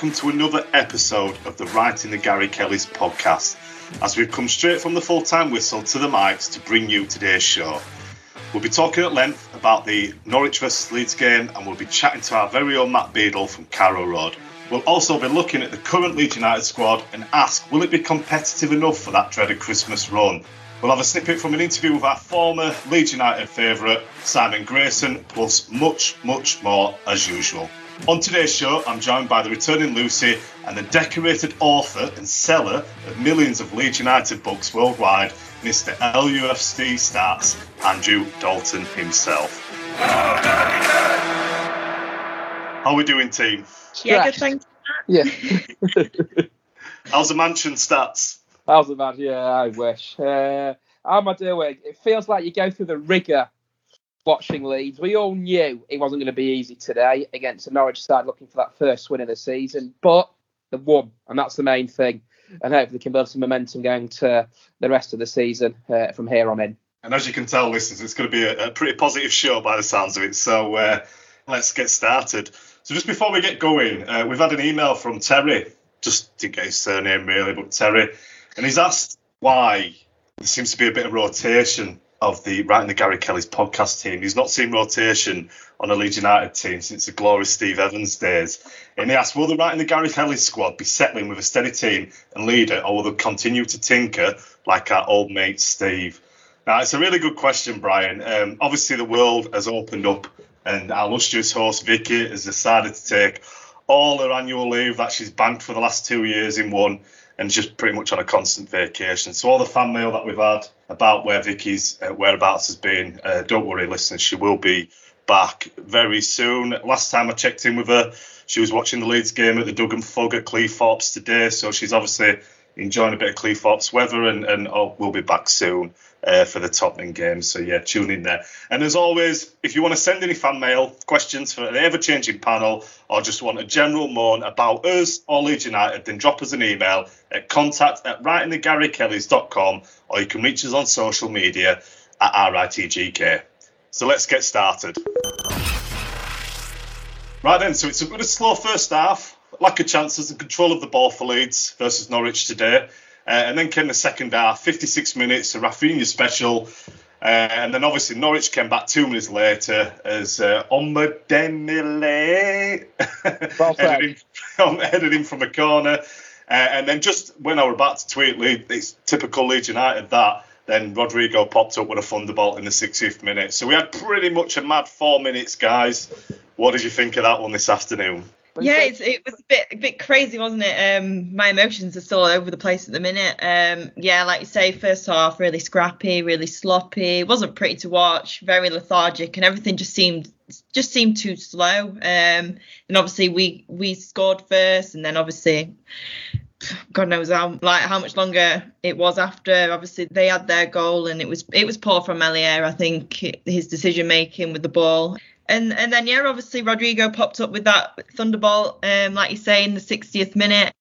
Welcome to another episode of the Right in the Gary Kelly's podcast. As we've come straight from the full time whistle to the mics to bring you today's show. We'll be talking at length about the Norwich vs Leeds game, and we'll be chatting to our very own Matt Beadle from Carrow Road. We'll also be looking at the current Leeds United squad and ask, will it be competitive enough for that dreaded Christmas run? We'll have a snippet from an interview with our former Leeds United favourite, Simon Grayson, plus much, much more as usual. On today's show, I'm joined by the returning Lucy and the decorated author and seller of millions of Leeds United books worldwide, Mr. LUFC Stats, Andrew Dalton himself. How are we doing, team? Yeah, good thanks. Yeah. How's the mansion stats? How's the man? Yeah, I wish. Uh, how am I doing? It feels like you go through the rigour watching Leeds. We all knew it wasn't going to be easy today against the Norwich side looking for that first win of the season, but they won, and that's the main thing. And hopefully they can build some momentum going to the rest of the season uh, from here on in. And as you can tell, listeners, it's going to be a, a pretty positive show by the sounds of it. So uh, let's get started. So just before we get going, uh, we've had an email from Terry, just to get his surname really, but Terry, and he's asked why there seems to be a bit of rotation of the Right in the Gary Kelly's podcast team. He's not seen rotation on a Leeds United team since the glorious Steve Evans days. And he asked, will the Right in the Gary Kelly squad be settling with a steady team and leader, or will they continue to tinker like our old mate Steve? Now, it's a really good question, Brian. Um, obviously, the world has opened up, and our illustrious host, Vicky, has decided to take all her annual leave that she's banked for the last two years in one and just pretty much on a constant vacation. So all the fan mail that we've had about where Vicky's uh, whereabouts has been, uh, don't worry, listeners, she will be back very soon. Last time I checked in with her, she was watching the Leeds game at the Duggan Fog at Cleethorpes today, so she's obviously enjoying a bit of Cleethorpes weather, and, and oh, we'll be back soon. Uh, for the Tottenham game. So yeah, tune in there. And as always, if you want to send any fan mail, questions for the ever-changing panel, or just want a general moan about us or Leeds United, then drop us an email at contact at rightinthegarykellys.com, or you can reach us on social media at RITGK. So let's get started. Right then, so it's a bit of a slow first half, lack of chances and control of the ball for Leeds versus Norwich today. Uh, and then came the second half, 56 minutes, a Raphinha special. Uh, and then obviously Norwich came back two minutes later as uh, Omodemile Well Um, headed, in, headed in from a corner. Uh, and then just when I was about to tweet, it's typical Leeds United that. Then Rodrigo popped up with a thunderbolt in the 60th minute. So we had pretty much a mad four minutes, guys. What did you think of that one this afternoon? Yeah, it's, it was a bit a bit crazy, wasn't it? Um, my emotions are still all over the place at the minute. Um, yeah, like you say, first half really scrappy, really sloppy. It wasn't pretty to watch, very lethargic, and everything just seemed just seemed too slow. Um, and obviously we we scored first, and then obviously God knows how like how much longer it was after. Obviously, they had their goal, and it was it was poor from Meslier. I think his decision making with the ball, and and then yeah, obviously Rodrigo popped up with that thunderbolt, um, like you say in the 60th minute.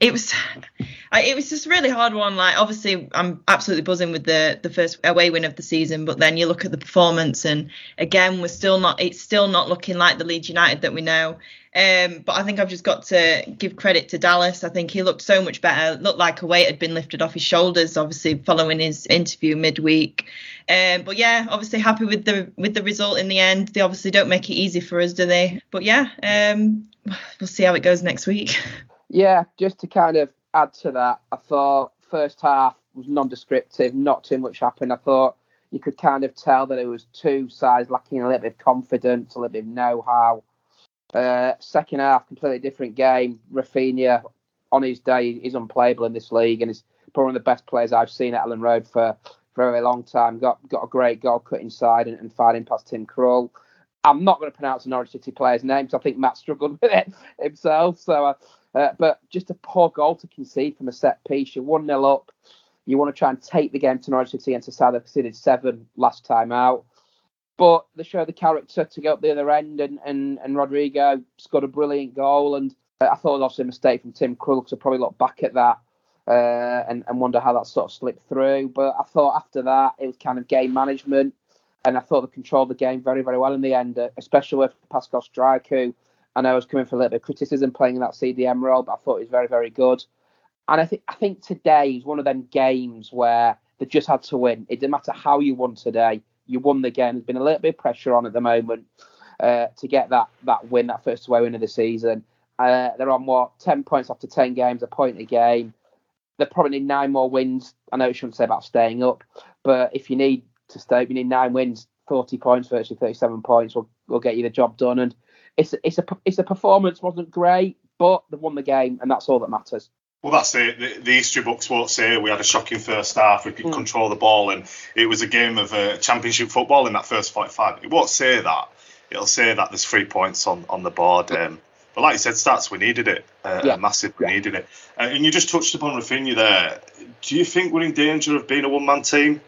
It was, it was just a really hard one. Like obviously, I'm absolutely buzzing with the the first away win of the season, but then you look at the performance, and again, we're still not. It's still not looking like the Leeds United that we know. Um, but I think I've just got to give credit to Dallas. I think he looked so much better. Looked like a weight had been lifted off his shoulders, obviously following his interview midweek. Um, but yeah, obviously happy with the with the result in the end. They obviously don't make it easy for us, do they? But yeah, um, we'll see how it goes next week. Yeah, just to kind of add to that, I thought first half was non-descriptive, not too much happened. I thought you could kind of tell that it was two sides lacking a little bit of confidence, a little bit of know-how. Uh, second half, completely different game. Raphinha, on his day, is unplayable in this league and is probably one of the best players I've seen at Elland Road for, very long time. Got got a great goal cut inside and, and firing past Tim Krul. I'm not going to pronounce the Norwich City player's name because I think Matt struggled with it himself. So, uh, uh, but just a poor goal to concede from a set piece. You're 1 0 up. You want to try and take the game to Norwich City and to South. They conceded seven last time out. But they show the character to go up the other end, and, and, and Rodrigo scored a brilliant goal. And I thought it was also a mistake from Tim Krul to probably look back at that uh, and, and wonder how that sort of slipped through. But I thought after that, it was kind of game management. And I thought they controlled the game very, very well in the end, uh, especially with Pascal Struijk, who I know was coming for a little bit of criticism playing in that CDM role, but I thought he was very, very good. And I think I think today is one of them games where they just had to win. It didn't matter how you won today, you won the game. There's been a little bit of pressure on at the moment uh, to get that that win, that first away win of the season. Uh, they're on what ten points after ten games, a point a game. They probably need nine more wins. I know you shouldn't say about staying up, but if you need to stay, you need nine wins, forty points, virtually thirty-seven points will will get you the job done. And it's it's a it's a performance wasn't great, but they've won the game, and that's all that matters. Well, that's it. The, the, history books won't say we had a shocking first half. We could mm. control the ball, and it was a game of uh, championship football in that first 45. It won't say that. It'll say that there's three points on, on the board. Um, but like you said, stats, we needed it. Uh, yeah. Massive, we yeah. needed it. Uh, and you just touched upon Raphinha there. Do you think we're in danger of being a one man team?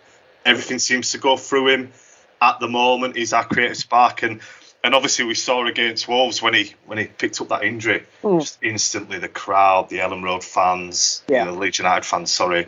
Everything seems to go through him at the moment. He's our creative spark. And and obviously we saw against Wolves when he when he picked up that injury, mm. just instantly the crowd, the Elland Road fans, yeah. you know, Leeds United fans, sorry,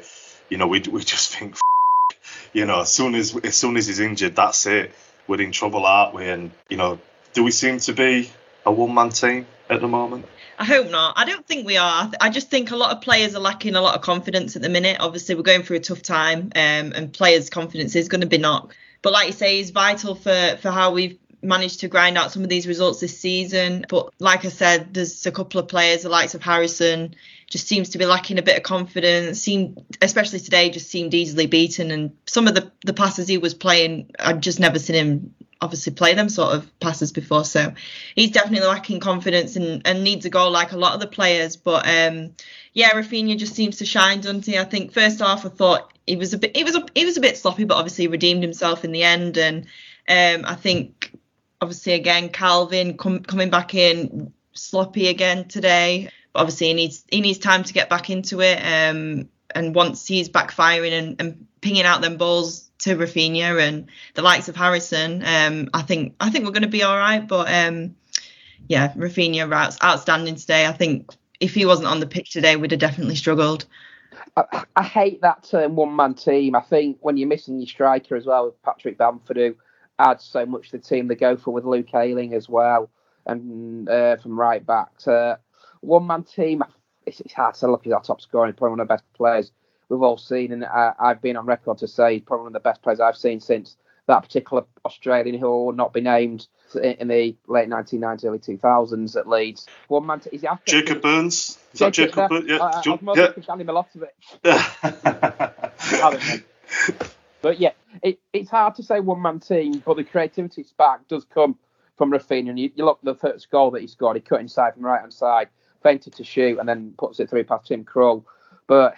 you know, we we just think, you know, as soon as as soon as he's injured, that's it, we're in trouble, aren't we? And you know, do we seem to be a one man team at the moment? I hope not. I don't think we are. I just think a lot of players are lacking a lot of confidence at the minute. Obviously, we're going through a tough time, um, and players' confidence is going to be knocked. But like you say, it's vital for for how we've managed to grind out some of these results this season. But like I said, there's a couple of players, the likes of Harrison, just seems to be lacking a bit of confidence. Seemed, especially today, just seemed easily beaten. And some of the the passes he was playing, I've just never seen him obviously play them sort of passes before. So he's definitely lacking confidence and, and needs a goal like a lot of the players. But um, yeah, Raphinha just seems to shine, doesn't he? I think first half I thought he was a bit he was a, he was a bit sloppy, but obviously redeemed himself in the end. And um, I think obviously again Calvin com- coming back in sloppy again today. But obviously he needs he needs time to get back into it. Um, and once he's back firing and, and pinging out them balls to Raphinha and the likes of Harrison, um, I think I think we're going to be all right. But um, yeah, Raphinha out, outstanding today. I think if he wasn't on the pitch today, we'd have definitely struggled. I, I hate that term one man team. I think when you're missing your striker as well with Patrick Bamford, who adds so much to the team. They go for with Luke Ayling as well, and uh, from right back one man team. It's, it's, hard to look. He's our top scorer. Probably one of the best players we've all seen, and I, have been on record to say he's probably one of the best players I've seen since that particular Australian who will not be named in the late 1990s, early 2000s at Leeds. One man, is he after? Jacob Burns. Is that Jacob Burns? Yeah. I, I, more yeah. Danny Milosevic. but yeah, it, it's hard to say one man team, but the creativity spark does come from Raphinha. And you, you look at the first goal that he scored, he cut inside from the right hand side, feinted to shoot, and then puts it through past Tim Krul. But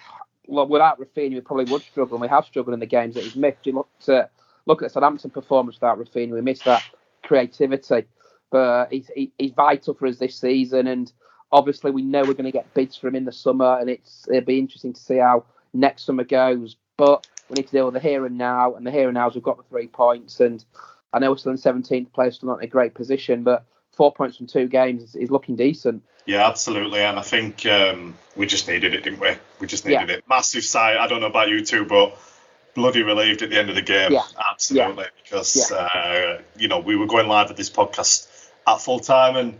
well, without Raphinha, we probably would struggle, and we have struggled in the games that he's missed. You look at look at Southampton performance without Raphinha, we missed that creativity. But he's he, he's vital for us this season, and obviously we know we're going to get bids for him in the summer, and it's it'll be interesting to see how next summer goes. But we need to deal with the here and now, and the here and now is we've got the three points, and I know we're still in 17th place, still not in a great position, but four points from two games is, is looking decent. Yeah, absolutely. And I think um, we just needed it, didn't we? We just needed Yeah. it. Massive sigh. I don't know about you two, but bloody relieved at the end of the game. Yeah. Absolutely. Because, Yeah. uh, you know, we were going live with this podcast at full time and,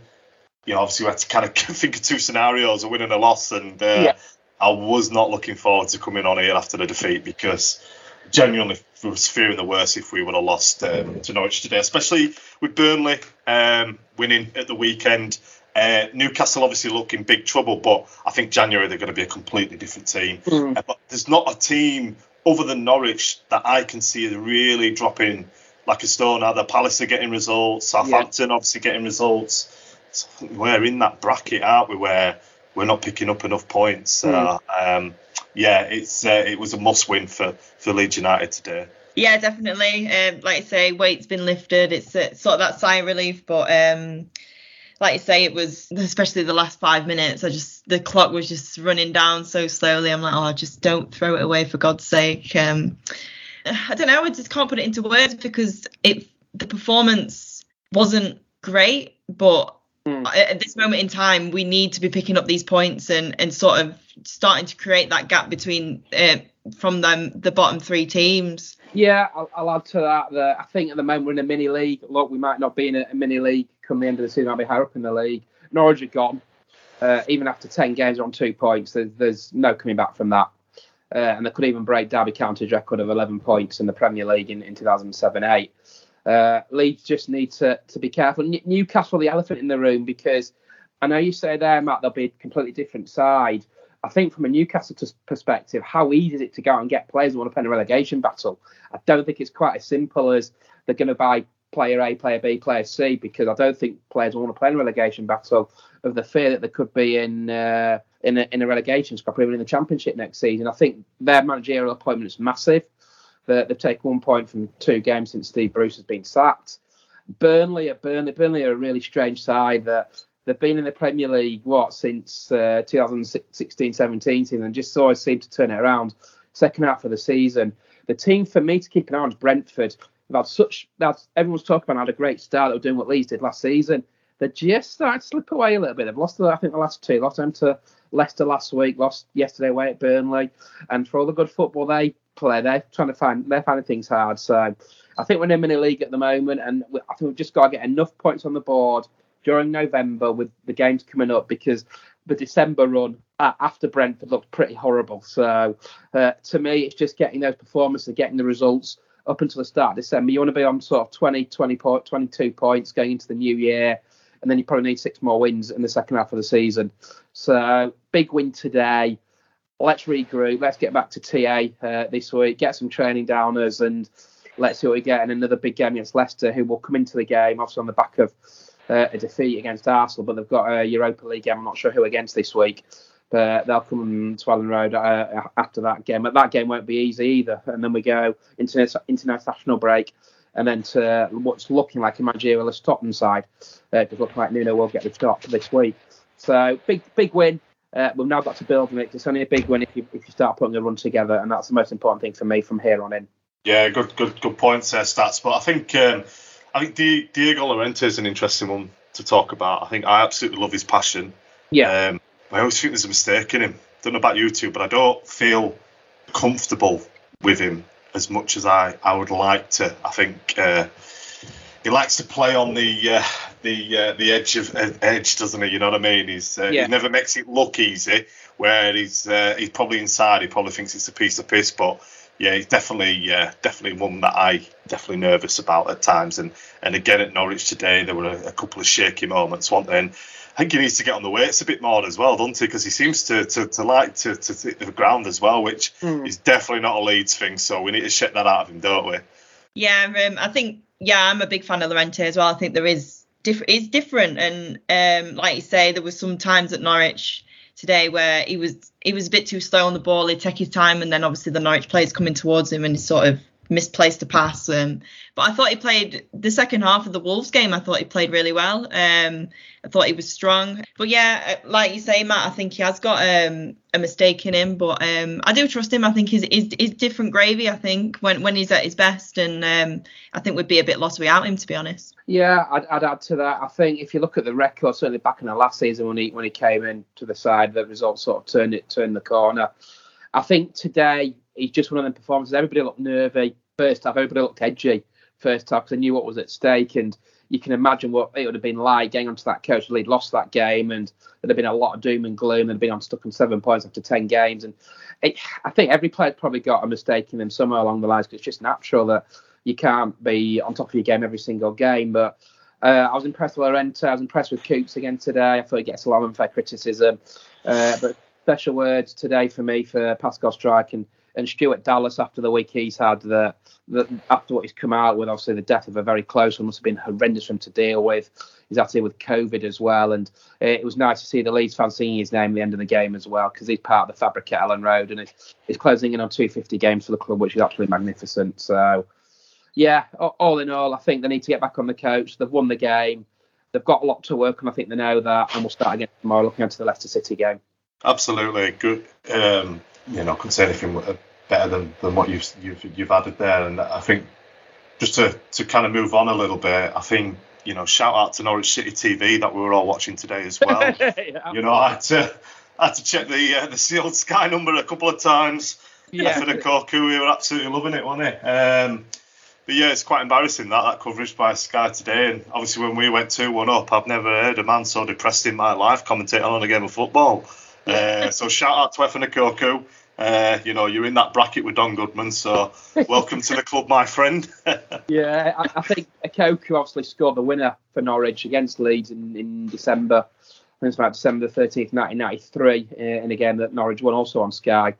you know, obviously we had to kind of think of two scenarios, a win and a loss. And uh. I was not looking forward to coming on here after the defeat because genuinely was fearing the worst if we would have lost um, to Norwich today, especially with Burnley um, winning at the weekend. Uh, Newcastle obviously look in big trouble, but I think January they're going to be a completely different team. Uh, but there's not a team other than Norwich that I can see really dropping like a stone. Either Palace are getting results, Southampton obviously getting results. So we're in that bracket, aren't we? Where we're not picking up enough points. So, um, yeah, it's uh, it was a must win for for Leeds United today. Yeah, definitely. Um, like I say, weight's been lifted. It's uh, sort of that sigh of relief, but um, like I say, it was especially the last five minutes. I just the clock was just running down so slowly. I'm like, oh, just don't throw it away for God's sake. Um, I don't know. I just can't put it into words because it the performance wasn't great, but at this moment in time, we need to be picking up these points and and sort of starting to create that gap between uh, from them the bottom three teams. Yeah, I'll, I'll add to that that I think at the moment we're in a mini league. Look, we might not be in a, a mini league come the end of the season. I'll be higher up in the league. Norwich are gone. Uh, even after 10 games on two points, there's, there's no coming back from that. Uh, and they could even break Derby County's record of 11 points in the Premier League in, in 2007-8. Uh, Leeds just need to, to be careful. N- Newcastle, the elephant in the room, because I know you say there, Matt, they'll be a completely different side. I think from a Newcastle perspective, how easy is it to go and get players who want to play in a relegation battle? I don't think it's quite as simple as they're going to buy player A, player B, player C, because I don't think players want to play in a relegation battle of the fear that they could be in uh, in, a, in a relegation scrap even in the Championship next season. I think their managerial appointment is massive. They- They've taken one point from two games since Steve Bruce has been sacked. Burnley, at Burnley, Burnley are a really strange side that they've been in the Premier League what since uh, 2016-17 season and just always seem to turn it around. Second half of the season, the team for me to keep an eye on is Brentford. They've had such that's everyone's talking about had a great start. They were doing what Leeds did last season. They're just starting to slip away a little bit. They've lost, I think, the last two. Lost them to Leicester last week. Lost yesterday away at Burnley. And for all the good football they play, they're trying to find they're finding things hard. So I think we're in a mini league at the moment, and I think we've just got to get enough points on the board during November with the games coming up because the December run uh, after Brentford looked pretty horrible. So uh, to me, it's just getting those performances, getting the results up until the start of December. You want to be on sort of 20, 20 point, 22 points going into the new year, and then you probably need six more wins in the second half of the season. So big win today. Let's regroup. Let's get back to TA uh, this week. Get some training downers, and let's see what we get. And another big game against Leicester, who will come into the game obviously on the back of uh, a defeat against Arsenal, but they've got a Europa League game. I'm not sure who against this week, but they'll come to Elland Road uh, after that game. But that game won't be easy either. And then we go into international break, and then to what's looking like a managerialist Tottenham side. Uh, it's looking like Nuno will get the start this week. So big, big win. Uh, we've now got to build on it. It's only a big win if you if you start putting a run together, and that's the most important thing for me from here on in. Yeah, good, good, good points there, stats. But I think um, I think Diego Llorente is an interesting one to talk about. I think I absolutely love his passion. Yeah. Um, I always think there's a mistake in him. Don't know about you two, but I don't feel comfortable with him as much as I, I would like to. I think uh, he likes to play on the uh, the uh, the edge of uh, edge, doesn't he? You know what I mean? He's uh, Yeah. he never makes it look easy, where he's uh, he's probably inside. He probably thinks it's a piece of piss, but yeah, he's definitely yeah, definitely one that I definitely nervous about at times. And and again at Norwich today, there were a, a couple of shaky moments, weren't there? And I think he needs to get on the weights a bit more as well, doesn't he? Because he seems to, to, to like to, to hit the ground as well, which mm. is definitely not a Leeds thing. So we need to shut that out of him, don't we? Yeah, um, I think yeah, I'm a big fan of Llorente as well. I think there is different. It's different, and um, like you say, there was some times at Norwich today where he was he was a bit too slow on the ball. He'd take his time, and then obviously the Norwich players coming towards him, and he sort of misplaced a pass. Um, but I thought he played the second half of the Wolves game. I thought he played really well. Um, I thought he was strong. But yeah, uh, like you say, Matt, I think he has got um, a mistake in him. But um, I do trust him. I think he's, he's, he's, different gravy. I think when when he's at his best, and um, I think we'd be a bit lost without him, to be honest. Yeah, I'd, I'd, add to that. I think if you look at the record, certainly back in the last season when he when he came in to the side, the results sort of turned it turned the corner. I think today he's just one of them performances. Everybody looked nervy first half. Everybody looked edgy first half because they knew what was at stake, and you can imagine what it would have been like getting onto that coach lead, lost that game, and there'd have been a lot of doom and gloom. They'd been on stuck on seven points after ten games, and it, I think every player probably got a mistake in them somewhere along the lines because it's just natural that you can't be on top of your game every single game. But uh, I was impressed with Llorente. I was impressed with Coops again today. I thought he gets a lot of unfair criticism, uh, but special words today for me for Pascal Struijk and and Stuart Dallas after the week he's had, the, the, after what he's come out with, obviously the death of a very close one must have been horrendous for him to deal with. He's deal with COVID as well, and it was nice to see the Leeds fans singing his name at the end of the game as well because he's part of the fabric at Elland Road and he's closing in on 250 games for the club, which is absolutely magnificent. So, yeah, all in all, I think they need to get back on the coach. They've won the game. They've got a lot to work on. I think they know that, and we'll start again tomorrow looking into the Leicester City game. Absolutely good. Um, you know, couldn't say anything better than, than what you've, you've you've added there. And I think just to to kind of move on a little bit, I think you know shout out to Norwich City TV that we were all watching today as well. yeah, you know, I had to I had to check the uh, the sealed Sky number a couple of times. Yeah. For the Koku, we were absolutely loving it, wasn't it? Um, but yeah, it's quite embarrassing that that coverage by Sky today. And obviously, when we went two one up, I've never heard a man so depressed in my life commentating on a game of football. Uh, so shout out to Efan Ekoku. Uh, you know, you're in that bracket with Don Goodman, so welcome to the club, my friend. yeah, I, I think Ekoku obviously scored the winner for Norwich against Leeds in, in December. I think it's about December 13th, 1993, uh, in a game that Norwich won also on Sky.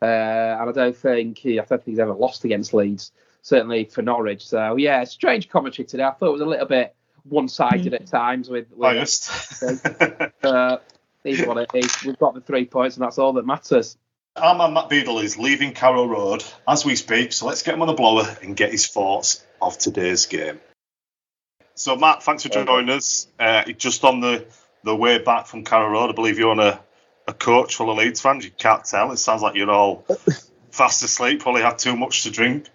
Uh, and I don't think he, I don't think he's ever lost against Leeds, certainly for Norwich. So yeah, strange commentary today. I thought it was a little bit one-sided at times with. with Biased. uh, is what it is. We've got the three points, and that's all that matters. Our man Matt Beadle is leaving Carrow Road as we speak, so let's get him on the blower and get his thoughts of today's game. So, Matt, thanks for joining us. Uh, just on the, the way back from Carrow Road, I believe you're on a, a coach full of Leeds fans. You can't tell. It sounds like you're all fast asleep, probably had too much to drink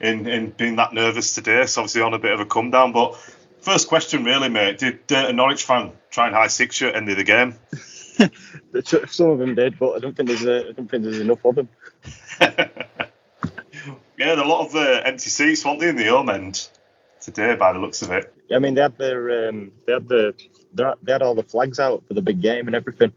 in, in being that nervous today. So, obviously, on a bit of a come down. But, first question, really, mate. Did uh, a Norwich fan try and high six you at the end of the game? Some of them did, but I don't think there's a, I don't think there's enough of them. yeah, a lot of uh, empty seats, weren't they, in the home end today, by the looks of it? I mean, they had their um, they had the they had all the flags out for the big game and everything.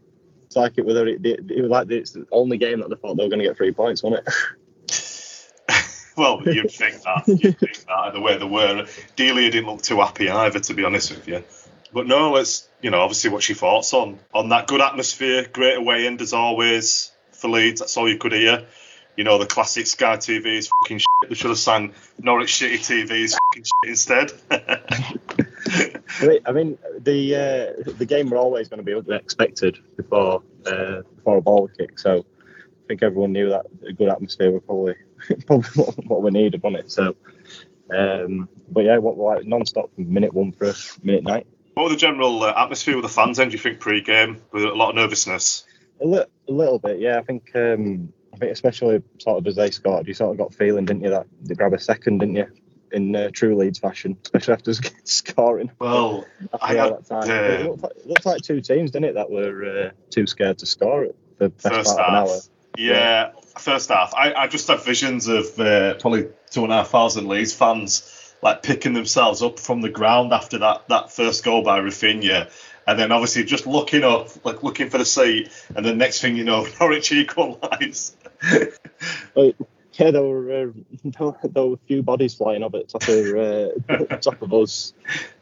It's like it was it, it was like it's the only game that they thought they were going to get three points, wasn't it? well, you'd think that. You'd think that the way they were. Delia didn't look too happy either, to be honest with you. But no, let's you know obviously what's your thoughts on on that good atmosphere, great away end as always for Leeds. That's all you could hear. You know the classic Sky TV is fucking shit. They should have sang Norwich City TV is fucking shit instead. I mean the uh, the game were always going to be expected before uh, before a ball kick, so I think everyone knew that a good atmosphere was probably probably what, what we needed on it. So. Um, but yeah, what like non-stop minute one for minute nine. What was the general uh, atmosphere with the fans then, do you think, pre game? With a lot of nervousness? A, li- a little bit, yeah. I think um, I think especially sort of as they scored, you sort of got feeling, didn't you, that they grab a second, didn't you? In uh, true Leeds fashion, especially after scoring. Well, I had, that time. Uh, it, looked like, it, looked like, two teams, didn't it, that were uh, too scared to score it the best first half. of an hour. Yeah, yeah. first half. I, I just had visions of uh, probably two and a half thousand Leeds fans like picking themselves up from the ground after that, that first goal by Raphinha and then obviously just looking up, like looking for the seat, and the next thing you know, Norwich equalise. yeah, there were, uh, there were a few bodies flying up at top of uh, top of us.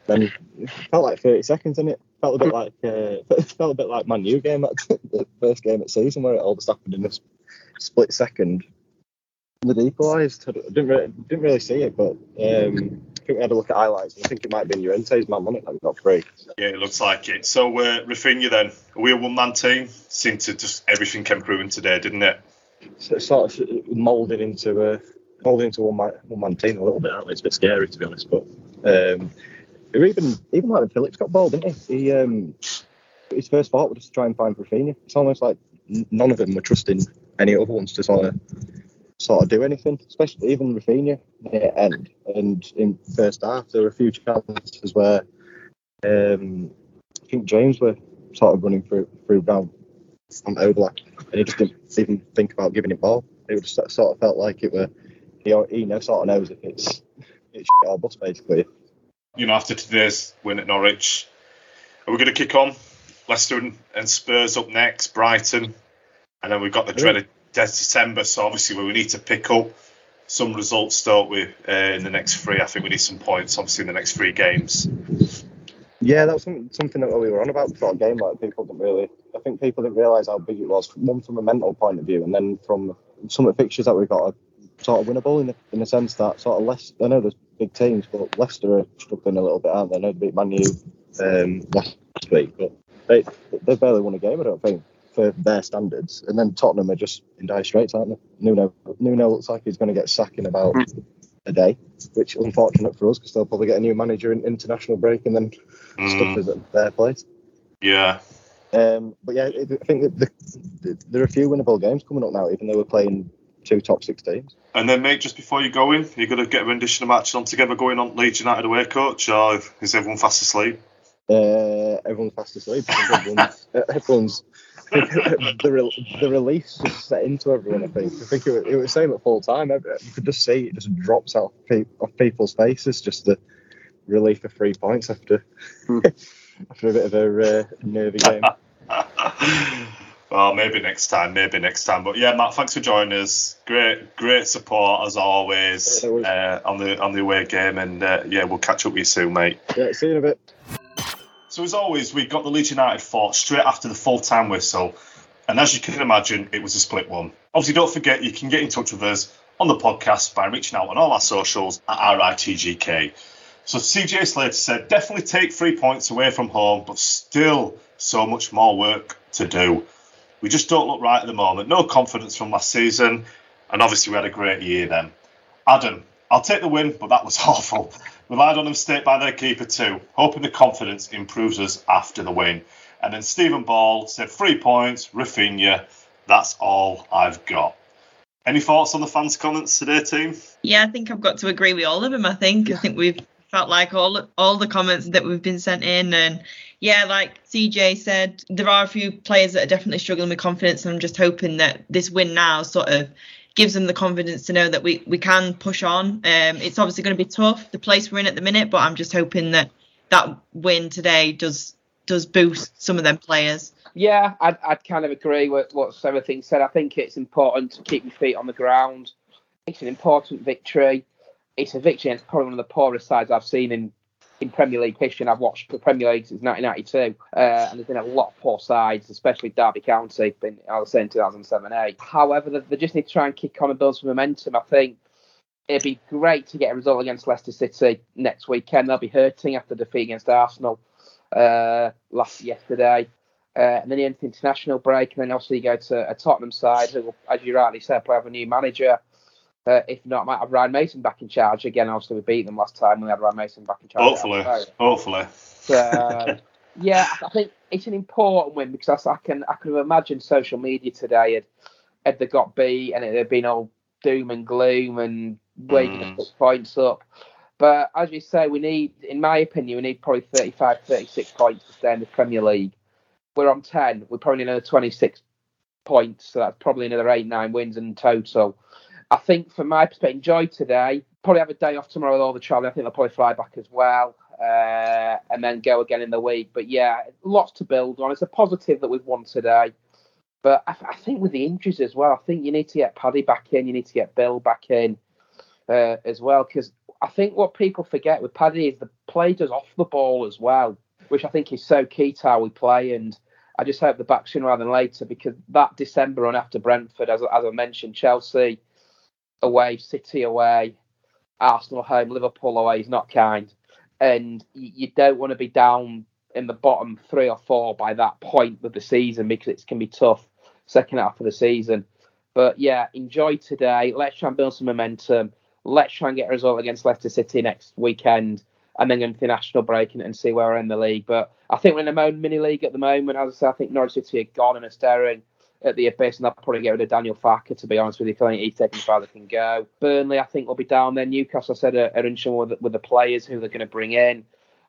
Then felt like 30 seconds in it. Felt a bit like uh, felt a bit like my new game at the first game at season where it all just happened in a split second. They'd equalised. I didn't really, didn't really see it, but um, I think we had a look at highlights. I think it might have been Llorente's man on it that got free. Yeah, it looks like it. So uh, Raphinha then, are we a one man team? Seemed to just everything came proven today, didn't it? So, sort of moulding into a moulding into one man one man team a little bit. Aren't we? It's a bit scary to be honest, but um, even even like Phillips got ball, didn't he? He um, his first thought was to try and find Raphinha. It's almost like none of them were trusting any other ones to sort of sort of do anything, especially even Raphinha near end. And in first half, there were a few chances where um, I think James were sort of running through through down on overlap, and he just didn't even think about giving it ball. It just sort of felt like it were he, he know, sort of knows if it's it's shit or bust basically. You know, after today's win at Norwich, are we going to kick on? Leicester and Spurs up next, Brighton, and then we've got the dreaded December. So obviously we need to pick up some results, don't we, uh, in the next three? I think we need some points, obviously, in the next three games. Yeah, that was something, something that we were on about before a game. Like people didn't really, I think people didn't realise how big it was. One from a mental point of view, and then from some of the fixtures that we've got are sort of winnable in the, in the sense that sort of less. I know there's big teams, but Leicester are struggling a little bit, aren't they? I know they beat Man U um, last week, but they they barely won a game. I don't think for their standards. And then Tottenham are just in dire straits, aren't they? Nuno Nuno looks like he's going to get sacked in about a day, which is unfortunate for us because they'll probably get a new manager in international break and then mm. stuff is at their place. Yeah. Um, but yeah, I think the, the, there are a few winnable games coming up now, even though we're playing two top six teams. And then, mate, just before you go in, you're going to get a rendition of matches on together going on Leeds United away, coach, or is everyone fast asleep? Uh, everyone's fast asleep. everyone's, everyone's the, the release just set into everyone. I think. I think it was, it was same at full time. You could just see it just drops out of people's faces. Just the relief of three points after hmm. after a bit of a uh, nervy game. well, maybe next time. Maybe next time. But yeah, Matt, thanks for joining us. Great, great support as always uh, on the on the away game, and uh, yeah, we'll catch up with you soon, mate. Yeah, see you in a bit. So as always, we got the Leeds United fought straight after the full-time whistle, and as you can imagine, it was a split one. Obviously, don't forget you can get in touch with us on the podcast by reaching out on all our socials at RITGK. So CJ Slater said, definitely take three points away from home, but still so much more work to do. We just don't look right at the moment. No confidence from last season, and obviously we had a great year then. Adam, I'll take the win, but that was awful. Relied on a mistake by their keeper too, hoping the confidence improves us after the win. And then Stephen Ball said three points, Raphinha. That's all I've got. Any thoughts on the fans' comments today, team? Yeah, I think I've got to agree with all of them. I think I think we've felt like all all the comments that we've been sent in, and yeah, like CJ said, there are a few players that are definitely struggling with confidence, and I'm just hoping that this win now sort of gives them the confidence to know that we, we can push on. Um, it's obviously going to be tough, the place we're in at the minute, but I'm just hoping that that win today does does boost some of them players. Yeah, I'd, I'd kind of agree with what everything said. I think it's important to keep your feet on the ground. It's an important victory. It's a victory against probably one of the poorest sides I've seen in in Premier League history, and I've watched the Premier League since 1992, uh, and there's been a lot of poor sides, especially Derby County, been, I was saying 2007 8. However, they, they, just need to try and kick on and build some momentum. I think it'd be great to get a result against Leicester City next weekend. They'll be hurting after the defeat against Arsenal uh, last yesterday. Uh, and then the international break, and then obviously you go to a Tottenham side who, as you rightly said, probably have a new manager. Uh, if not, might have Ryan Mason back in charge again. Obviously, we beat them last time. We had Ryan Mason back in charge. Hopefully, hopefully. So, yeah, I think it's an important win because I, can I can imagine social media today had had they got beat and it had been all doom and gloom and waiting mm. to put points up. But as you say, we need, in my opinion, we need probably 35, 36 points to stay in the Premier League. We're on 10. We're probably another 26 points, so that's probably another eight, nine wins in total. I think from my perspective, enjoy today. Probably have a day off tomorrow with all the travelling. I think they'll probably fly back as well. uh, and then go again in the week. But yeah, lots to build on. It's a positive that we've won today. But I, I think with the injuries as well, I think you need to get Paddy back in, you need to get Bill back in uh, as well, because I think what people forget with Paddy is the play does off the ball as well, which I think is so key to how we play. And I just hope the back sooner rather than later because that December run after Brentford, as, as I mentioned, Chelsea away, City away, Arsenal home, Liverpool away is not kind. And you, don't want to be down in the bottom three or four by that point of the season because it can be tough second half of the season. But yeah, enjoy today. Let's try and build some momentum. Let's try and get a result against Leicester City next weekend and then into the national break and, and see where we're in the league. But I think we're in a mini league at the moment. As I said, I think Norwich City are gone and are staring at the abyss, and they'll probably get rid of Daniel Farke, to be honest with you. I think he's taking farther can go. Burnley, I think, will be down there. Newcastle, I said, are, unsure with, with the players who they're going to bring in.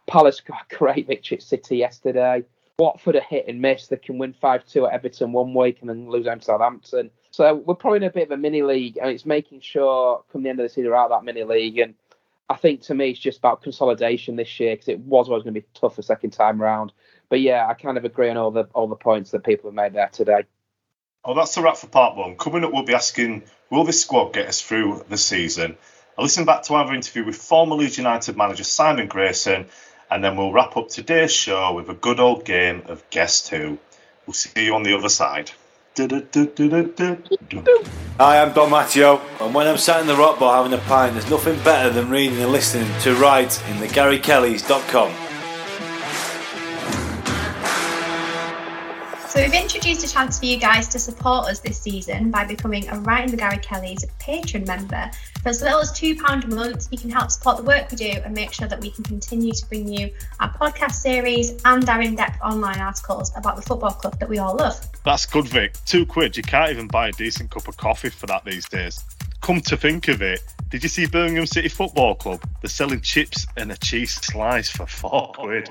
Palace got a great victory at City yesterday. Watford are hit and miss. They can win 5 2 at Everton one week and then lose home to Southampton. So we're probably in a bit of a mini league, and it's making sure come the end of the season we're out that mini league. And I think to me, it's just about consolidation this year because it was always going to be tough the second time round. But yeah, I kind of agree on all the all the points that people have made there today. Oh, that's a wrap for part one. Coming up, we'll be asking, will this squad get us through the season? I'll listen back to our interview with former Leeds United manager Simon Grayson, and then we'll wrap up today's show with a good old game of Guess Who. We'll see you on the other side. Hi, I'm Dom Matteo, and when I'm sat in the rock bar having a pint, there's nothing better than reading and listening to Right in the GaryKellys.com. So we've introduced a chance for you guys to support us this season by becoming a Right in the Gary Kellys Patreon member. For as little as £2 a month, you can help support the work we do and make sure that we can continue to bring you our podcast series and our in-depth online articles about the football club that we all love. That's good, Vic. Two quid. You can't even buy a decent cup of coffee for that these days. Come to think of it, did you see Birmingham City Football Club? They're selling chips and a cheese slice for four quid.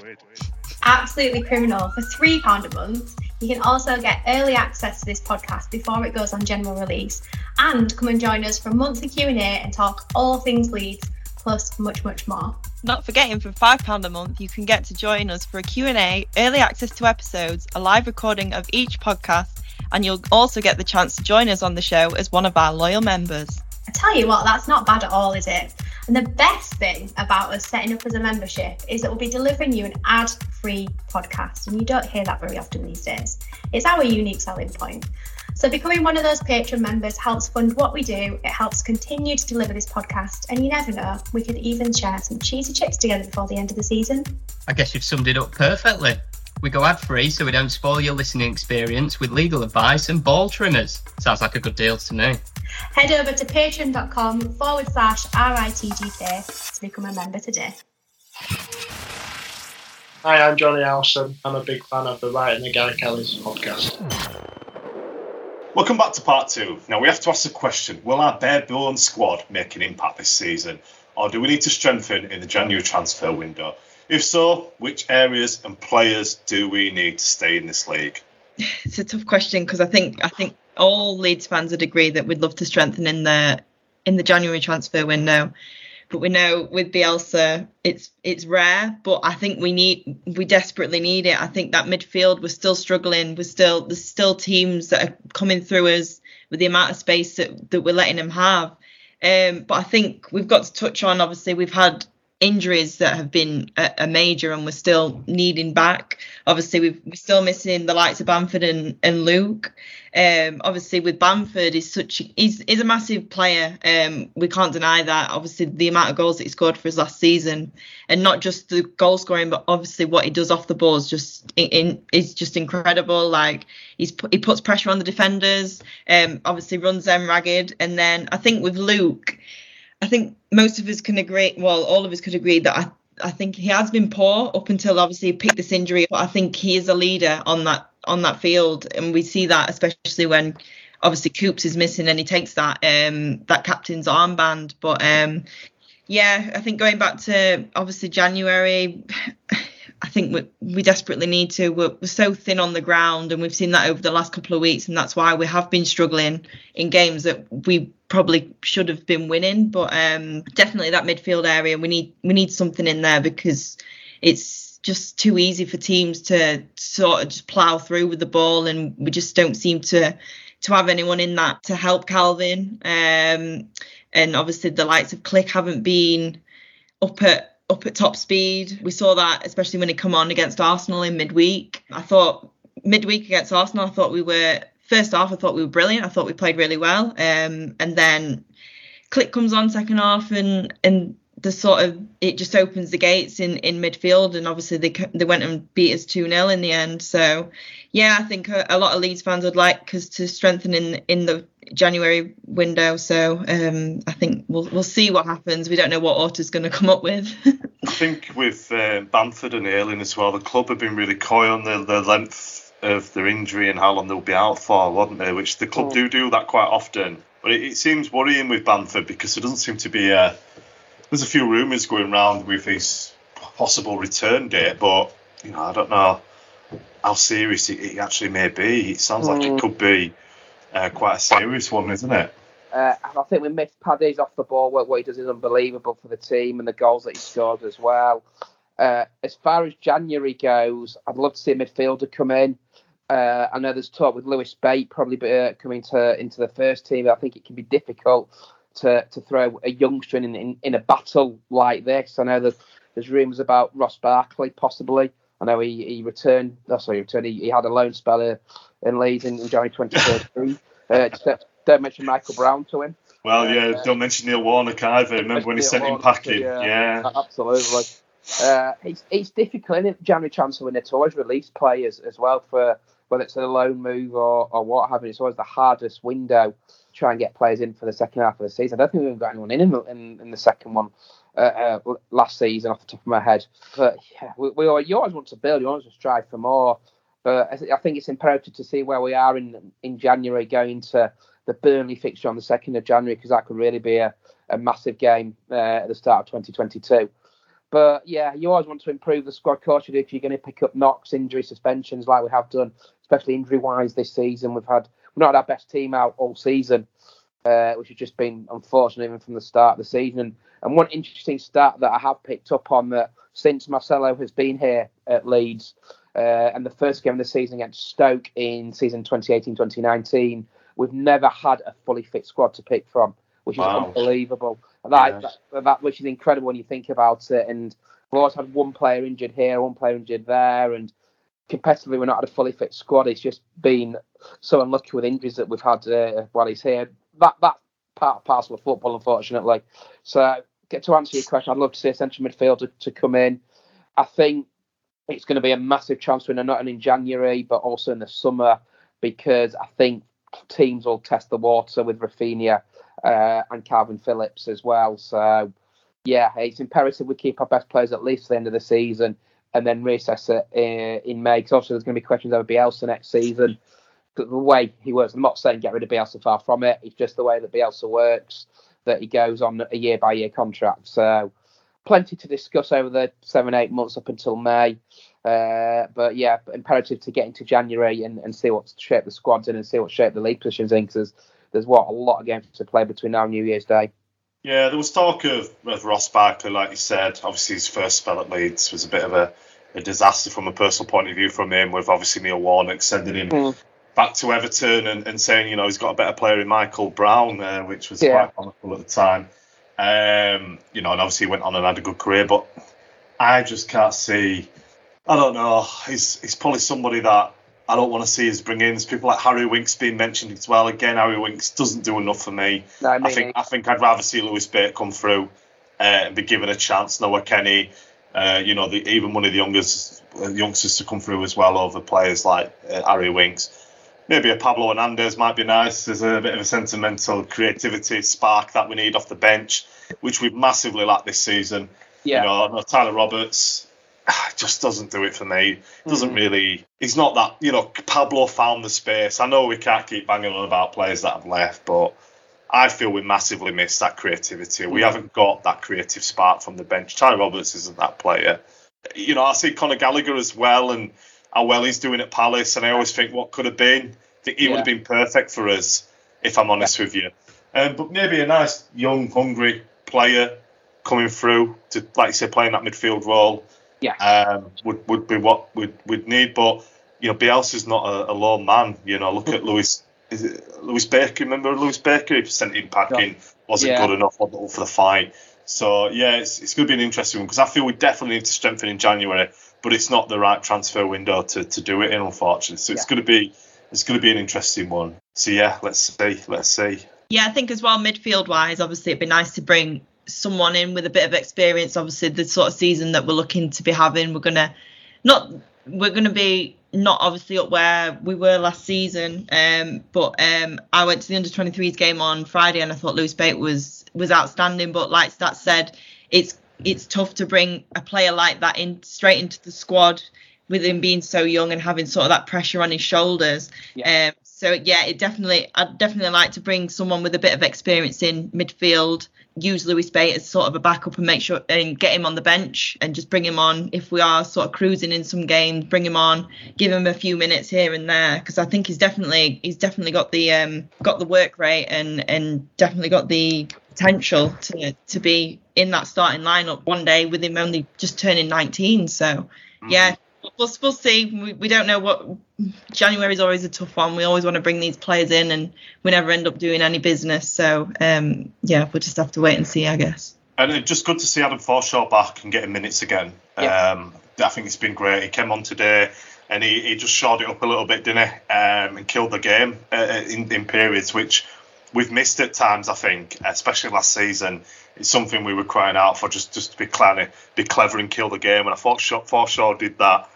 Absolutely criminal. For £3 a month, you can also get early access to this podcast before it goes on general release, and come and join us for a monthly Q and talk all things Leeds, plus much, much more. Not forgetting, for £5 a month, you can get to join us for a Q&A, early access to episodes, a live recording of each podcast, and you'll also get the chance to join us on the show as one of our loyal members. I tell you what, that's not bad at all, is it? And the best thing about us setting up as a membership is that we'll be delivering you an ad free podcast. And you don't hear that very often these days. It's our unique selling point. So, becoming one of those Patreon members helps fund what we do. It helps continue to deliver this podcast. And you never know, we could even share some cheesy chips together before the end of the season. I guess you've summed it up perfectly. We go ad free so we don't spoil your listening experience with legal advice and ball trimmers. Sounds like a good deal to me. Head over to patreon.com forward slash RITGK to become a member today. Hi, I'm Jonny Howson. I'm a big fan of the Right in the Gary Kelly's podcast. Welcome back to part two. Now we have to ask the question: Will our bare bones squad make an impact this season, or do we need to strengthen in the January transfer window? If so, which areas and players do we need to stay in this league? It's a tough question because I think I think all Leeds fans would agree that we'd love to strengthen in the in the January transfer window. But we know with Bielsa, it's it's rare, but I think we need we desperately need it. I think that midfield we're still struggling. We're still there's still teams that are coming through us with the amount of space that, that we're letting them have. Um, but I think we've got to touch on obviously we've had injuries that have been a, a, major and we're still needing back. Obviously, we are still missing the likes of Bamford and, and Luke. Um, obviously, with Bamford, he's such he's, he's a massive player. Um, we can't deny that. Obviously, the amount of goals that he scored for his last season, and not just the goal scoring, but obviously what he does off the ball is just in, in is just incredible. Like he's he puts pressure on the defenders. Um, obviously runs them ragged, and then I think with Luke I think most of us can agree. Well, all of us could agree that I, I think he has been poor up until obviously he picked this injury. But I think he is a leader on that on that field, and we see that especially when obviously Coops is missing and he takes that um that captain's armband. But um yeah, I think going back to obviously January. I think we, we desperately need to. We're, we're, so thin on the ground, and we've seen that over the last couple of weeks, and that's why we have been struggling in games that we probably should have been winning. But um, definitely that midfield area, we need we need something in there because it's just too easy for teams to sort of just plough through with the ball, and we just don't seem to to have anyone in that to help Calvin. Um, and obviously the likes of Klich haven't been up at up at top speed. We saw that especially when he come on against Arsenal in midweek. I thought midweek against Arsenal, I thought we were first half. I thought we were brilliant. I thought we played really well. Um, and then Klich comes on second half, and and the sort of it just opens the gates in in midfield, and obviously they they went and beat us two 0 in the end. So yeah, I think a, a lot of Leeds fans would like us to strengthen in in the January window. So um, I think we'll we'll see what happens. We don't know what Orta's going to come up with. I think with uh, Bamford and Ayling as well, the club have been really coy on the, the length of their injury and how long they'll be out for, wouldn't they? Which the club do do that quite often. But it, it seems worrying with Bamford because there doesn't seem to be a. There's a few rumours going around with his possible return date, but you know I don't know how serious it, it actually may be. It sounds like it Mm. could be uh, quite a serious one, isn't it? Uh, and I think we missed Paddy's off the ball. What, what he does is unbelievable for the team and the goals that he scored as well. Uh, as far as January goes, I'd love to see a midfielder come in. Uh, I know there's talk with Lewis Bate probably uh, coming to into the first team. I think it can be difficult to to throw a youngster in in, in a battle like this. I know there's there's rumours about Ross Barkley possibly. I know he, he returned. Oh, sorry, he returned. He, he had a loan spell uh, in Leeds in, in January 2013. uh, don't- don't mention Michael Brown to him. Well, yeah, don't mention Neil Warnock either. Remember when he Neil sent him packing? yeah, Yeah. absolutely. Uh, it's it's difficult in January transfer window to always release players as well for whether it's a loan move or, or what have you. It's always the hardest window to try and get players in for the second half of the season. I don't think we've got anyone in in, in, the second one uh, uh, last season off the top of my head. But yeah, we, we always, you always want to build, you always want to strive for more. But I I think it's imperative to see where we are in in January going to the Burnley fixture on the 2nd of January because that could really be a, a massive game uh, at the start of 2022. But yeah, you always want to improve the squad. Of course, you do if you're going to pick up knocks, injury, suspensions like we have done, especially injury wise this season. We've had we've not had our best team out all season, uh, which has just been unfortunate even from the start of the season. And, and one interesting stat that I have picked up on that since Marcelo has been here at Leeds, uh, and the first game of the season against Stoke in season 2018-2019, we've never had a fully fit squad to pick from, which is Wow. unbelievable. That, Yes. that, that which is incredible when you think about it. And we've always had one player injured here, one player injured there, and competitively we're not had a fully fit squad. It's just been so unlucky with injuries that we've had uh, while he's here. That that part parcel of football, unfortunately. So, get to answer your question, I'd love to see a central midfielder to come in. I think it's going to be a massive transfer window, not only in January but also in the summer, because I think teams will test the water with Raphinha uh, and Calvin Phillips as well. So, yeah, it's imperative we keep our best players at least to the end of the season and then reassess it uh, in May. Because obviously, there's going to be questions over Bielsa next season. The way he works, I'm not saying get rid of Bielsa far from it. It's just the way that Bielsa works that he goes on a year by year contract. So, plenty to discuss over the seven, eight months up until May. Uh, but yeah, imperative to get into January and, and see what shape the squad's in and see what shape the league position's in because there's, there's what a lot of games to play between now and New Year's Day. Yeah, there was talk of, of Ross Barkley, like you said. Obviously, his first spell at Leeds was a bit of a, a disaster from a personal point of view from him, with obviously Neil Warnock sending him back to Everton and, and saying, you know, he's got a better player in Michael Brown, uh, which was Yeah. quite comical at the time. Um, you know, and obviously he went on and had a good career, but I just can't see. I don't know. He's he's probably somebody that I don't want to see us bring in. There's people like Harry Winks being mentioned as well. Again, Harry Winks doesn't do enough for me. No, I me think. I think I'd rather see Lewis Bate come through uh, and be given a chance. Noah Kenny, uh, you know, the, even one of the youngest uh, youngsters to come through as well over players like uh, Harry Winks. Maybe a Pablo Hernandez might be nice. There's a bit of a sentimental creativity spark that we need off the bench, which we've massively lacked this season. Yeah. You know Tyler Roberts just doesn't do it for me. Doesn't really. He's not that. You know, Pablo found the space. I know we can't keep banging on about players that have left, but I feel we massively missed that creativity. We haven't got that creative spark from the bench. Tyler Roberts isn't that player. You know, I see Conor Gallagher as well, and how well he's doing at Palace, and I always think what could have been. I think he would have been perfect for us, if I'm honest with you. Um, but maybe a nice young, hungry player coming through to, like you said, playing that midfield role. Yeah. Um, would would be what we'd, we'd need. But you know, Bielsa's not a, a lone man. You know, look at Lewis. Is it Lewis Baker? Remember Lewis Baker? He sent him packing. Wasn't Yeah. good enough. For the fight. So yeah, it's, it's going to be an interesting one because I feel we definitely need to strengthen in January, but it's not the right transfer window to, to do it in, unfortunately. So it's going to be it's going to be an interesting one. So yeah, let's see, let's see. Yeah, I think as well, midfield wise, obviously it'd be nice to bring someone in with a bit of experience. Obviously, the sort of season that we're looking to be having, we're gonna not we're gonna be not obviously up where we were last season. Um, but um, I went to the under 23s game on Friday and I thought Lewis Bate was was outstanding. But like that said, it's it's tough to bring a player like that in straight into the squad with him being so young and having sort of that pressure on his shoulders. Um, so yeah, it definitely I'd definitely like to bring someone with a bit of experience in midfield, use Lewis Bate as sort of a backup and make sure and get him on the bench and just bring him on if we are sort of cruising in some games, bring him on, give him a few minutes here and there because I think he's definitely he's definitely got the um got the work rate and and definitely got the potential to to be in that starting lineup one day with him only just turning 19. So yeah, we'll, we'll see. We, we don't know what January is always a tough one. We always want to bring these players in, and we never end up doing any business. So um, yeah, we'll just have to wait and see, I guess. And it's just good to see Adam Forshaw back and getting minutes again. Um, I think it's been great. He came on today and he, he just shot it up a little bit, didn't he? Um, and killed the game uh, in, in periods, which we've missed at times, I think, especially last season. It's something we were crying out for, just, just to be clever, be clever and kill the game. And I thought Shaw- Forshaw did that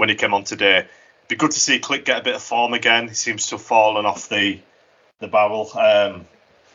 when he came on today. Be good to see Klich get a bit of form again. He seems to have fallen off the the barrel. Um,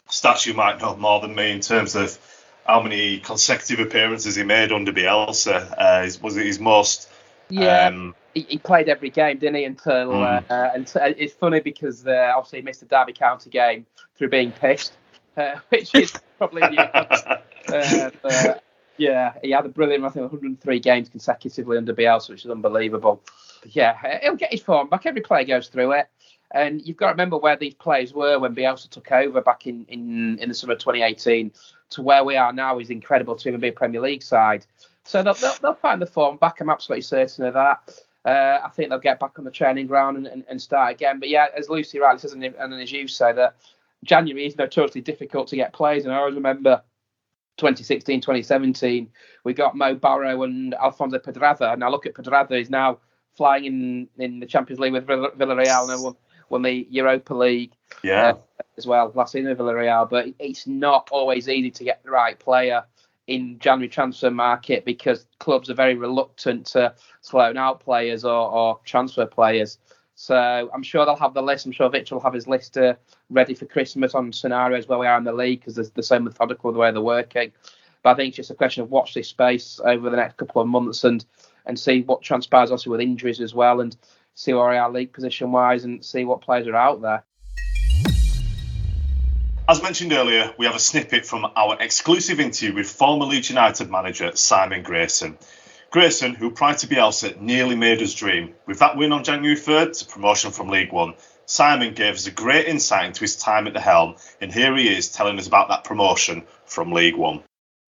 stats you might know more than me in terms of how many consecutive appearances he made under Bielsa. Uh, his- was it his most? Yeah, Um, he, he played every game, didn't he? Until Mm. uh, uh, and uh, it's funny because uh, obviously he missed the Derby County game through being pissed, uh, which is probably the, uh, but, yeah. He had a brilliant, I think, 103 games consecutively under Bielsa, which is unbelievable. Yeah, he'll get his form back. Every player goes through it. And you've got to remember where these players were when Bielsa took over back in, in, in the summer of 2018 to where we are now is incredible to even be a Premier League side. So they'll, they'll, they'll find the form back. I'm absolutely certain of that. Uh, I think they'll get back on the training ground and, and, and start again. But yeah, as Lucy rightly says, and, and as you say, that January is notoriously difficult to get players. And I always remember 2016, 2017, we got Mo Barrow and Alfonso Pedraza. Now look at Pedraza, he's now flying in, in the Champions League with Vill- Villarreal and won, won the Europa League Yeah. uh, as well last season with Villarreal. But it's not always easy to get the right player in January transfer market because clubs are very reluctant to loan out players or, or transfer players. So I'm sure they'll have the list. I'm sure Victor will have his list uh, ready for Christmas on scenarios where we are in the league because they're, they're so methodical the way they're working. But I think it's just a question of watch this space over the next couple of months and and see what transpires also with injuries as well and see where we are league position wise and see what players are out there. As mentioned earlier, we have a snippet from our exclusive interview with former Leeds United manager Simon Grayson. Grayson, who prior to Bielsa nearly made us dream, with that win on January 3rd to promotion from League One, Simon gave us a great insight into his time at the helm, and here he is telling us about that promotion from League One.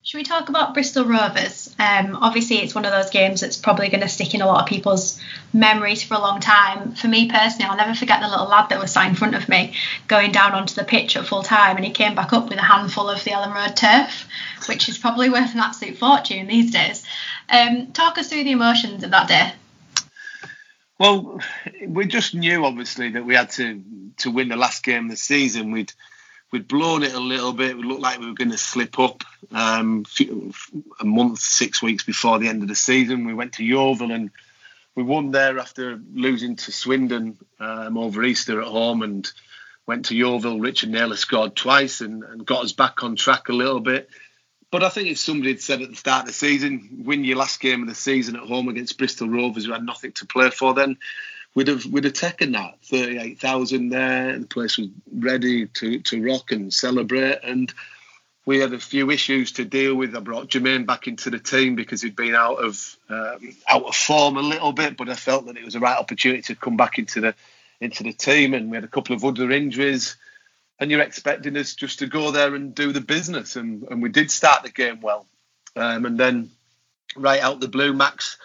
Should we talk about Bristol Rovers? Um, obviously, it's one of those games that's probably going to stick in a lot of people's memories for a long time. For me personally, I'll never forget the little lad that was sat in front of me going down onto the pitch at full time, and he came back up with a handful of the Elland Road turf, which is probably worth an absolute fortune these days. Um, talk us through the emotions of that day. Well, we just knew obviously that we had to to win the last game of the season. We'd we'd blown it a little bit. We looked like we were going to slip up. Um, a month, six weeks before the end of the season, we went to Yeovil and we won there after losing to Swindon um, over Easter at home, and went to Yeovil. Richard Naylor scored twice and, and got us back on track a little bit. But I think if somebody had said at the start of the season, win your last game of the season at home against Bristol Rovers, who had nothing to play for, then we'd have we'd have taken that. Thirty-eight thousand there, the place was ready to, to rock and celebrate. And we had a few issues to deal with. I brought Jermaine back into the team because he'd been out of um, out of form a little bit, but I felt that it was the right opportunity to come back into the into the team. And we had a couple of other injuries. and you're expecting us just to go there and do the business, and, and we did start the game well, um, and then right out the blue, Max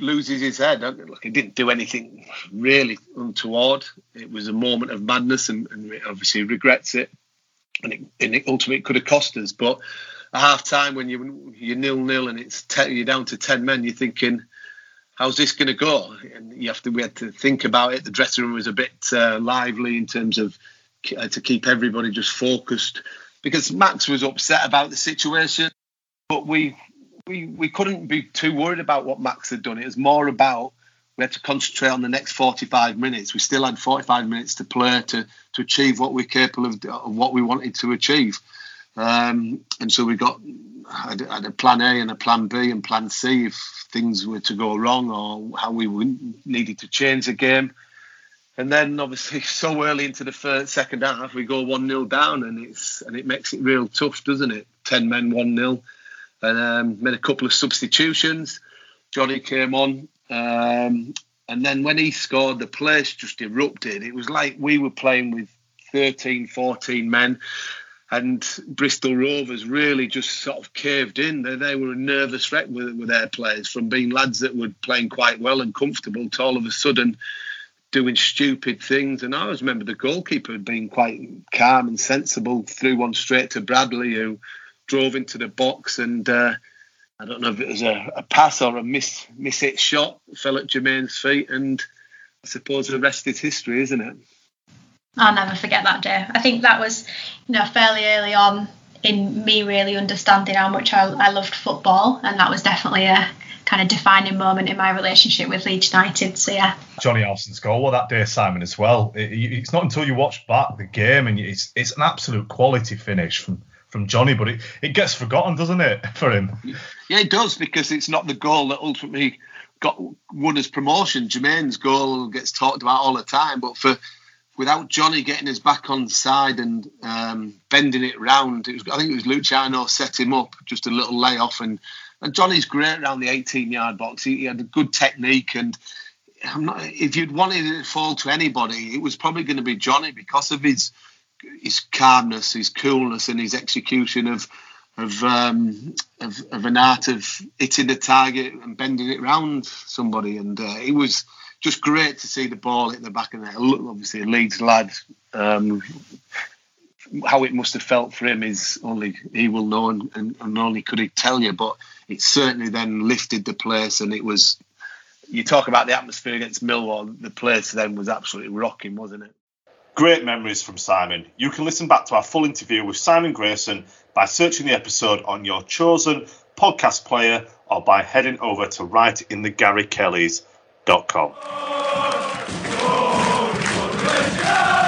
loses his head. Look, he didn't do anything really untoward. It was a moment of madness, and, and obviously regrets it, and it, and it ultimately could have cost us. But at half time, when you you're nil nil and it's you're down to ten men, you're thinking, how's this going to go? And you have to we had to think about it. The dressing room was a bit uh, lively in terms of uh, to keep everybody just focused because Max was upset about the situation, but we we we couldn't be too worried about what Max had done. It was more about we had to concentrate on the next 45 minutes. We still had 45 minutes to play to to achieve what we're capable of, of what we wanted to achieve. Um, and so we got had, had, a plan A and a plan B and plan C if things were to go wrong or how we needed to change the game. And then obviously so early into the first, second half we go one 0 down and it's and it makes it real tough, doesn't it? Ten men, one 0 and um, made a couple of substitutions. Jonny came on, um, and then when he scored, the place just erupted. It was like we were playing with 13, 14 men, and Bristol Rovers really just sort of caved in. They, they were a nervous wreck with, with their players, from being lads that were playing quite well and comfortable to all of a sudden doing stupid things. And I always remember the goalkeeper being quite calm and sensible, threw one straight to Bradley, who drove into the box and uh, I don't know if it was a, a pass or a miss miss hit shot, fell at Jermaine's feet, and I suppose the rest is history, isn't it? I'll never forget that day. I think that was, you know, fairly early on in me really understanding how much I, I loved football, and that was definitely a kind of defining moment in my relationship with Leeds United. So yeah. Jonny Howson's goal well that day, Simon, as well. It, it's not until you watch back the game and it's it's an absolute quality finish from from Jonny, but it, it gets forgotten, doesn't it, for him? Yeah, it does because it's not the goal that ultimately got won us promotion. Jermaine's goal gets talked about all the time, but for without Jonny getting his back on side and um, bending it round, it was, I think it was Luciano set him up, just a little layoff, and and Jonny's great around the 18 yard box. He, he had a good technique and. Not, if you'd wanted it to fall to anybody, it was probably going to be Johnny because of his his calmness, his coolness, and his execution of of, um, of, of an art of hitting the target and bending it round somebody. And uh, it was just great to see the ball hit the back of the net. Obviously, a Leeds lad. Um, how it must have felt for him is only he will know, and, and, and only could he tell you. But it certainly then lifted the place, and it was. You talk about the atmosphere against Millwall. The place then was absolutely rocking, wasn't it? Great memories from Simon. You can listen back to our full interview with Simon Grayson by searching the episode on your chosen podcast player or by heading over to rightinthegarykellys.com.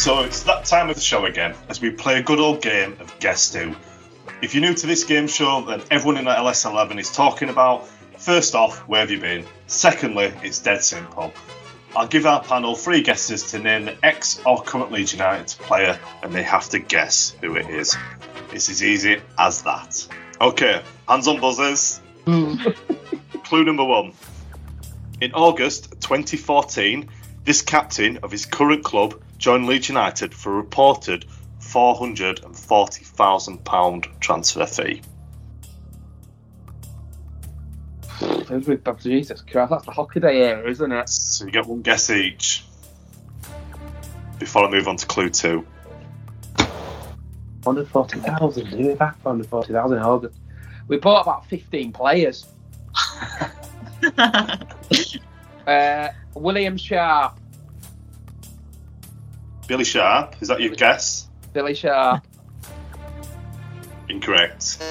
So it's that time of the show again as we play a good old game of Guess Who. If you're new to this game show, then everyone in the LS11 is talking about first off, where have you been? Secondly, it's dead simple. I'll give our panel three guesses to name the ex or current Leeds United player, and they have to guess who it is. It's as easy as that. Okay, hands on buzzers. Hmm. Clue number one. In August 2014, this captain of his current club joined Leeds United for a reported £440,000 transfer fee. Jesus Christ, that's the Hockaday era, isn't it? So you get one guess each. Before I move on to clue two. 140,000, do we back 140,000 in August? We bought about 15 players. uh, William Sharp. Billy Sharp, is that your guess? Billy Sharp. Incorrect.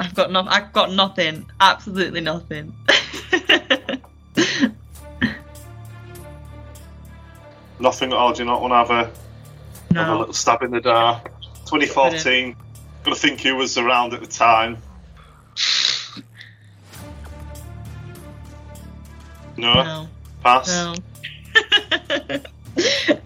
I've got no, I've got nothing. Absolutely nothing. Nothing at all. Do you not want to have a, No. have a little stab in the dark? 2014. Got to think who was around at the time. No. No. Pass. No.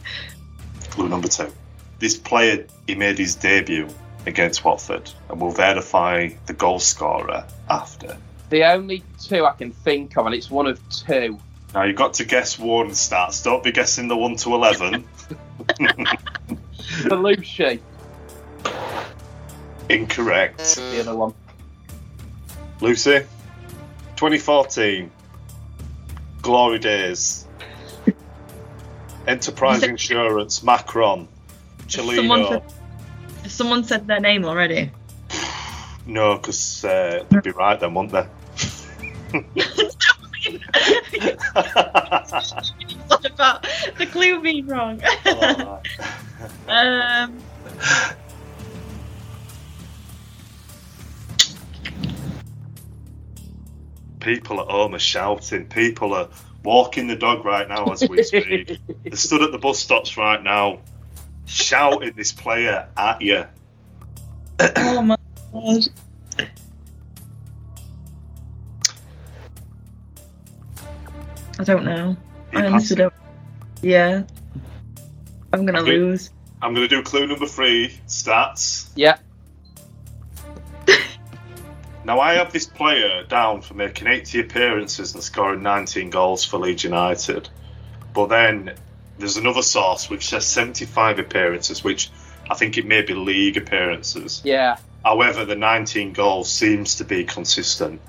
Clue number two. this player he made his debut against Watford, and we'll verify the goal scorer after. The only two I can think of, and it's one of two. Now you've got to guess one stats. Don't be guessing the one to eleven. Bellusci, Incorrect. the other one. Lucy, 2014, Glory Days, Enterprise Insurance, Macron, Someone said, someone said their name already. No, because uh, they'd be right then, wouldn't they? what about the clue being wrong? um, People at home are shouting. People are walking the dog right now as we speak. They're stood at the bus stops right now, shouting this player at you. oh my god. I don't know. You I honestly pass don't. Yeah. I'm gonna Okay. lose. I'm going to do clue number three stats. Yeah. Now, I have this player down for making 80 appearances and scoring 19 goals for Leeds United. But then there's another source which says 75 appearances, which I think it may be league appearances. Yeah. However, the 19 goals seems to be consistent.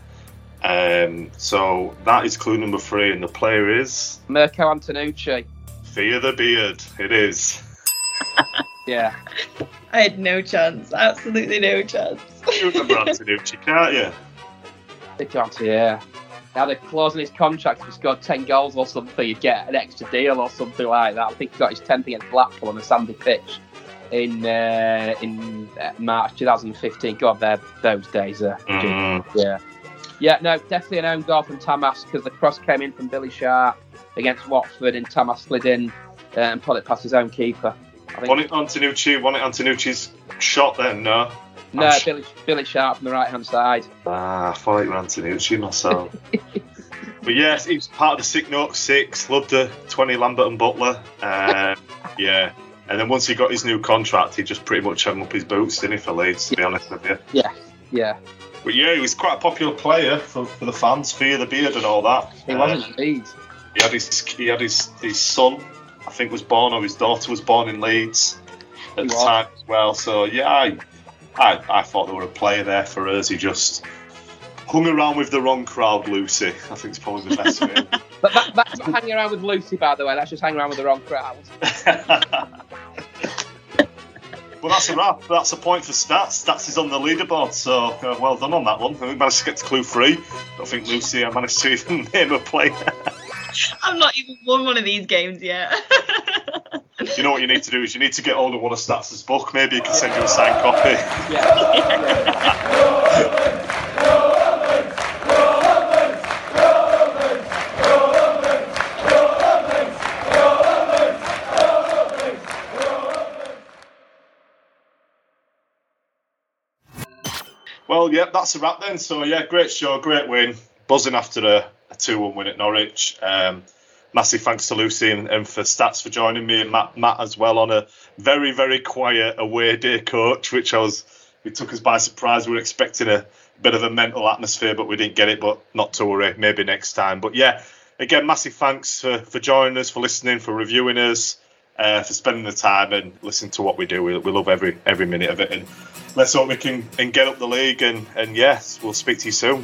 Um, so that is clue number three, and the player is Mirco Antenucci. Fear the Beard. It is. Yeah. I had no chance. Absolutely no chance. You remember Antenucci, can't you? They can't, yeah. He had a clause in his contract if he scored 10 goals or something, he'd get an extra deal or something like that. I think he got his 10th against Blackpool on a sandy pitch in uh, in uh, March 2015. God, there those days are. Mm. Yeah. Yeah, no, definitely an own goal from Tamas because the cross came in from Billy Sharp against Watford and Tamas slid in uh, and put it past his own keeper. Think, Won it Antenucci? Won it Antenucci's shot then? No. no, sh- Billy, Billy Sharp from the right hand side. Ah, I thought it was Antenucci myself. but yes, he was part of the Sick Note Six. Loved the 20 Lambert and Butler. Um, yeah. And then once he got his new contract, he just pretty much hung up his boots, didn't he, for Leeds, to be honest with you. Yeah, yeah. But yeah, he was quite a popular player for, for the fans, Fear the Beard and all that. He Uh, was indeed. He had his he had his, his son, I think, was born or his daughter was born in Leeds at He the time as well. So yeah, I, I I thought there were a player there for us. He just hung around with the wrong crowd, Lucy. I think it's probably the best way. But that, that's not hanging around with Lucy, by the way. That's just hanging around with the wrong crowd. Well, that's a wrap. That's a point for stats. Stats is on the leaderboard, so uh, well done on that one. We managed to get to clue three. Don't think Lucy I managed to even name a player. I've not even won one of these games yet. you know what you need to do is you need to get hold of one of Stats' book. Maybe he can send you a signed copy. Well, yeah, that's a wrap then. So, yeah, great show, great win. Buzzing after a, a 2 1 win at Norwich. Um, massive thanks to Lucy and, and for Stats for joining me and Matt, Matt as well on a very, very quiet away day coach, which I was, it took us by surprise. We were expecting a bit of a mental atmosphere, but we didn't get it. But not to worry, maybe next time. But yeah, again, massive thanks for, for joining us, for listening, for reviewing us. Uh, for spending the time and listening to what we do, we, we love every every minute of it, and let's hope we can and get up the league. And and yes, we'll speak to you soon.